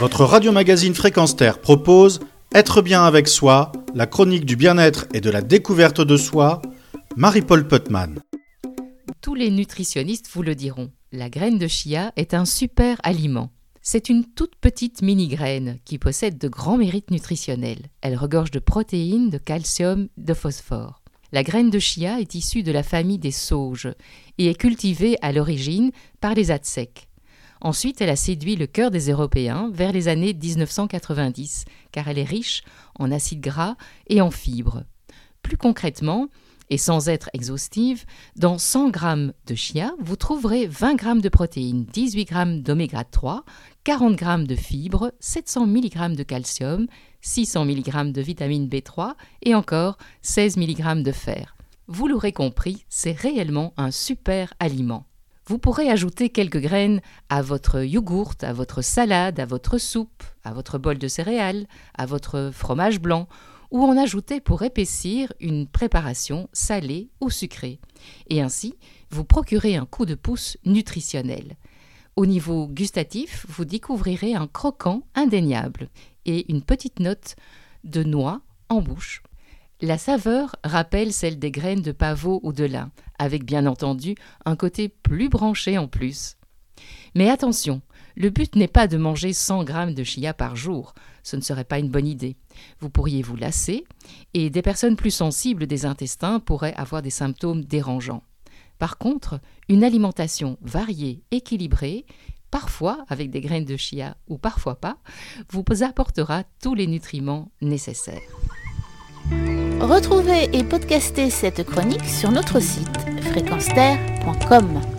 Votre radio-magazine Fréquence Terre propose Être bien avec soi, la chronique du bien-être et de la découverte de soi, Marie-Paul Putman. Tous les nutritionnistes vous le diront, la graine de chia est un super aliment. C'est une toute petite mini-graine qui possède de grands mérites nutritionnels. Elle regorge de protéines, de calcium, de phosphore. La graine de chia est issue de la famille des sauges et est cultivée à l'origine par les Aztèques. Ensuite, elle a séduit le cœur des Européens vers les années 1990, car elle est riche en acides gras et en fibres. Plus concrètement, et sans être exhaustive, dans 100 g de chia, vous trouverez 20 g de protéines, 18 g d'oméga 3, 40 g de fibres, 700 mg de calcium, 600 mg de vitamine B3 et encore 16 mg de fer. Vous l'aurez compris, c'est réellement un super aliment. Vous pourrez ajouter quelques graines à votre yogourt, à votre salade, à votre soupe, à votre bol de céréales, à votre fromage blanc, ou en ajouter pour épaissir une préparation salée ou sucrée. Et ainsi, vous procurez un coup de pouce nutritionnel. Au niveau gustatif, vous découvrirez un croquant indéniable et une petite note de noix en bouche. La saveur rappelle celle des graines de pavot ou de lin, avec bien entendu un côté plus branché en plus. Mais attention, le but n'est pas de manger 100 grammes de chia par jour, ce ne serait pas une bonne idée. Vous pourriez vous lasser, et des personnes plus sensibles des intestins pourraient avoir des symptômes dérangeants. Par contre, une alimentation variée, équilibrée, parfois avec des graines de chia ou parfois pas, vous apportera tous les nutriments nécessaires. Retrouvez et podcastez cette chronique sur notre site fréquenceterre.com.